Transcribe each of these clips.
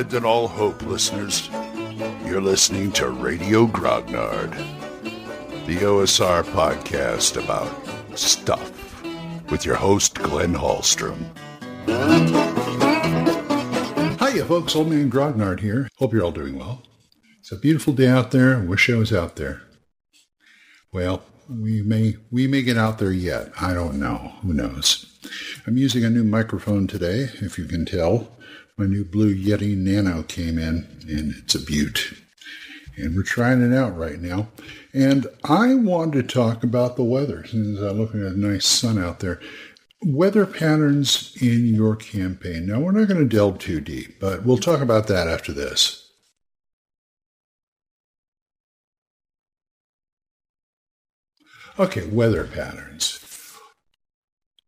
Abandon all hope, listeners. You're listening to Radio Grognard, the OSR podcast about stuff, with your host, Glenn Hallstrom. Hiya, folks. Old Man Grognard here. Hope you're all doing well. It's a beautiful day out there. Wish I was out there. Well, we may we may get out there yet. I don't know. Who knows? I'm using a new microphone today, if you can tell. My new Blue Yeti Nano came in, and it's a beaut. And we're trying it out right now. And I want to talk about the weather, since I'm looking at a nice sun out there. Weather patterns in your campaign. Now, we're not going to delve too deep, but we'll talk about that after this. Okay, weather patterns.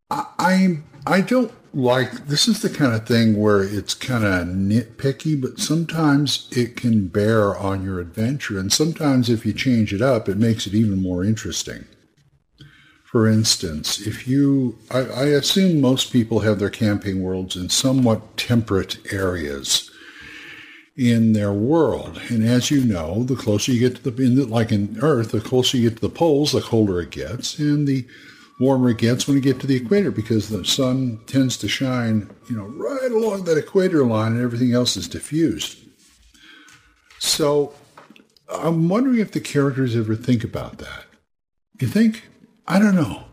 I, I I don't like this is the kind of thing where it's kind of nitpicky, but sometimes it can bear on your adventure, and sometimes if you change it up, it makes it even more interesting. For instance, if you, I, I assume most people have their campaign worlds in somewhat temperate areas in their world. And as you know, the closer you get to the, in the, like in Earth, the closer you get to the poles, the colder it gets, and the warmer it gets when you get to the equator because the sun tends to shine, you know, right along that equator line and everything else is diffused. So I'm wondering if the characters ever think about that. You think? I don't know.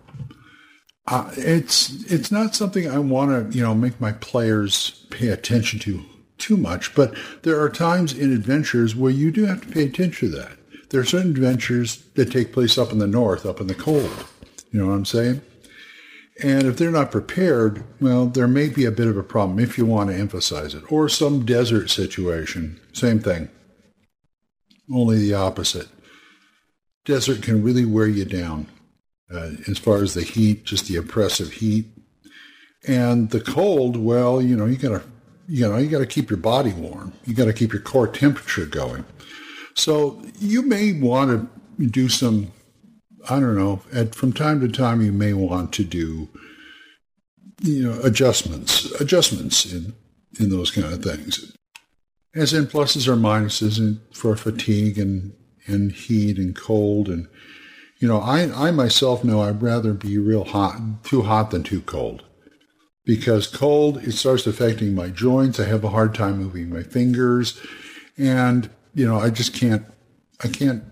Uh, it's it's not something I want to you know make my players pay attention to too much, but there are times in adventures where you do have to pay attention to that. There are certain adventures that take place up in the north, up in the cold. You know what I'm saying? And if they're not prepared, well, there may be a bit of a problem if you want to emphasize it. Or some desert situation, same thing. Only the opposite. Desert can really wear you down uh, as far as the heat, just the oppressive heat. And the cold, well, you know, you gotta, you know, you gotta keep your body warm. You gotta keep your core temperature going. So you may want to do some I don't know. At, from time to time, you may want to do, you know, adjustments, adjustments in in those kind of things, as in pluses or minuses in, for fatigue and and heat and cold and you know, I I myself know I'd rather be real hot, too hot than too cold, because cold it starts affecting my joints. I have a hard time moving my fingers, and you know, I just can't I can't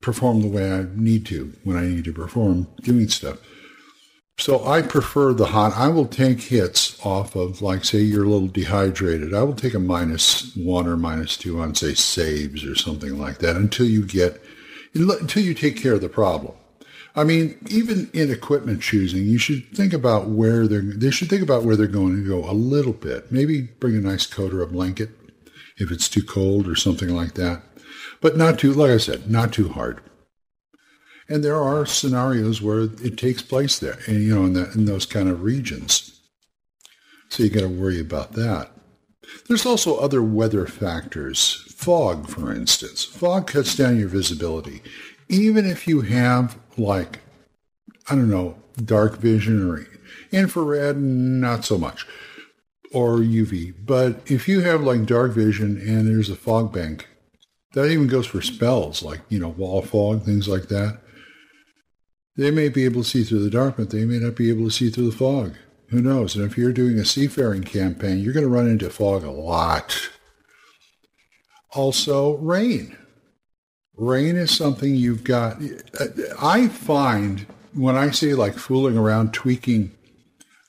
perform the way I need to when I need to perform doing stuff. So I prefer the hot. I will take hits off of, like, say you're a little dehydrated. I will take a minus one or minus two on, say, saves or something like that until you get, until you take care of the problem. I mean, even in equipment choosing, you should think about where they're, they should think about where they're going to go a little bit. Maybe bring a nice coat or a blanket if it's too cold or something like that but not too, like I said, not too hard. And there are scenarios where it takes place there, and you know, in, the, in those kind of regions. So you got to worry about that. There's also other weather factors. Fog, for instance. Fog cuts down your visibility. Even if you have, like, I don't know, dark vision or infrared, not so much, or UV. But if you have, like, dark vision and there's a fog bank, that even goes for spells like, you know, wall fog, things like that. They may be able to see through the dark, but they may not be able to see through the fog. Who knows? And if you're doing a seafaring campaign, you're going to run into fog a lot. Also, rain. Rain is something you've got. I find when I say like fooling around, tweaking,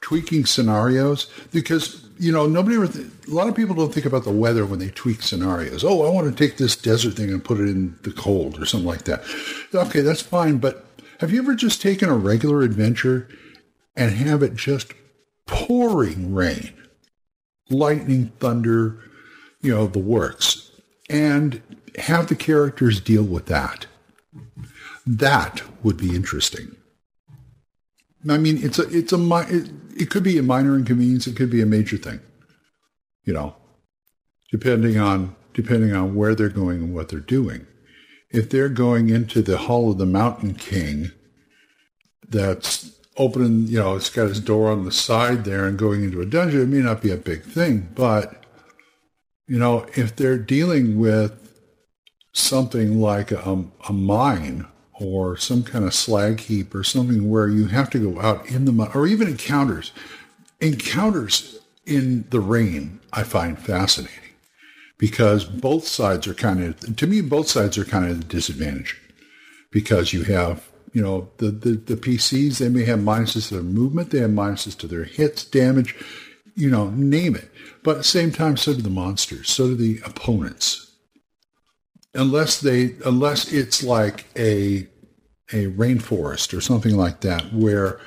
tweaking scenarios, because you know, nobody a lot of people don't think about the weather when they tweak scenarios. Oh, I want to take this desert thing and put it in the cold or something like that. Okay, that's fine. But have you ever just taken a regular adventure and have it just pouring rain, lightning, thunder, you know, the works, and have the characters deal with that? That would be interesting. I mean, it's a, it's a, it, it could be a minor inconvenience. It could be a major thing, you know, depending on, depending on where they're going and what they're doing. If they're going into the Hall of the Mountain King, that's opening, you know, it's got his door on the side there and going into a dungeon, it may not be a big thing, but You know, if they're dealing with something like a, a mine or some kind of slag heap or something where you have to go out in the mud, or even encounters, encounters in the rain, I find fascinating because both sides are kind of, to me, both sides are kind of the disadvantage because you have, you know, the, the, the PCs, they may have minuses to their movement, they have minuses to their hits, damage, you know, name it. But at the same time, so do the monsters, so do the opponents. Unless they, unless it's like a, a rainforest or something like that where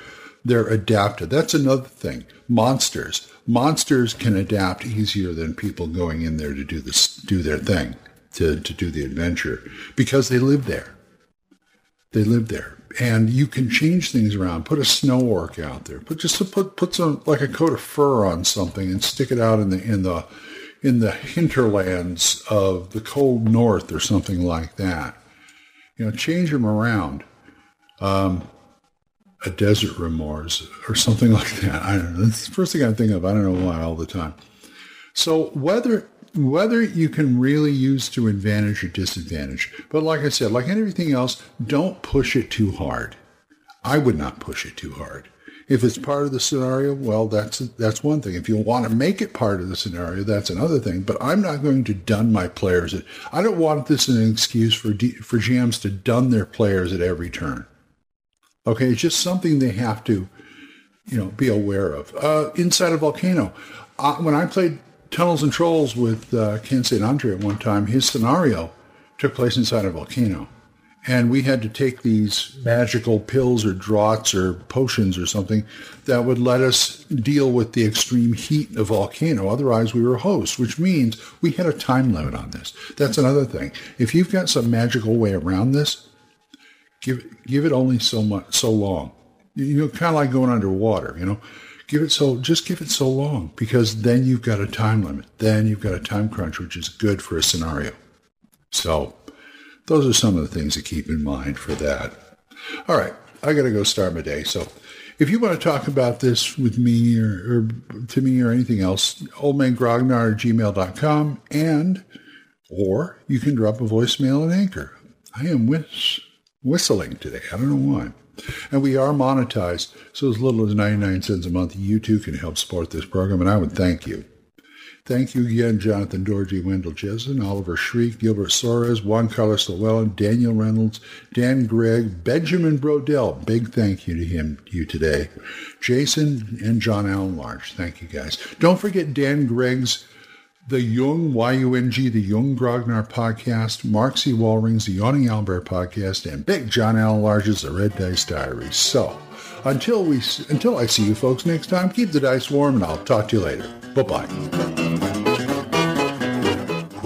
they're adapted. That's another thing. Monsters. Monsters can adapt easier than people going in there to do this, do their thing, to, to do the adventure because they live there. They live there. And you can change things around. Put a snow orc out there. Put just put put some like a coat of fur on something and stick it out in the in the in the hinterlands of the cold north or something like that. You know, change them around. Um, a desert remorhaz or something like that. I don't know. That's the first thing I think of. I don't know why all the time. So whether whether you can really use to advantage or disadvantage, but like I said, like everything else, don't push it too hard. I would not push it too hard. If it's part of the scenario, well, that's that's one thing. If you want to make it part of the scenario, that's another thing. But I'm not going to dun my players. I don't want this an excuse for for GMs to dun their players at every turn. Okay, it's just something they have to, you know, be aware of. Uh, inside a volcano, uh, when I played Tunnels and Trolls with uh, Ken St. Andre at one time, his scenario took place inside a volcano. And we had to take these magical pills or draughts or potions or something that would let us deal with the extreme heat of volcano. Otherwise, we were hosts, which means we had a time limit on this. That's another thing. If you've got some magical way around this, Give give it only so much so long. You know, kind of like going underwater. You know, give it so just give it so long because then you've got a time limit. Then you've got a time crunch, which is good for a scenario. So those are some of the things to keep in mind for that. All right, I got to go start my day. So if you want to talk about this with me or, or to me or anything else, oldmangrognard at gmail.com and or you can drop a voicemail at Anchor. I am whistling today. I don't know why. And we are monetized, so as little as 99 cents a month, you too can help support this program, and I would thank you. Thank you again, Jonathan Dorji, Wendell Jessen, Oliver Shriek, Gilbert Soares, Juan Carlos Llewellyn, Daniel Reynolds, Dan Gregg, Benjamin Brodell. Big thank you to him, you today. Jason and John Allen Large. Thank you guys. Don't forget Dan Gregg's the Yung, Y-U-N-G, the Yung Grognard podcast, Mark C. Wallring's The Yawning Owlbear podcast, and Big John Allen Large's The Red Dice Diaries. So, until we, until I see you folks next time, keep the dice warm, and I'll talk to you later. Bye-bye.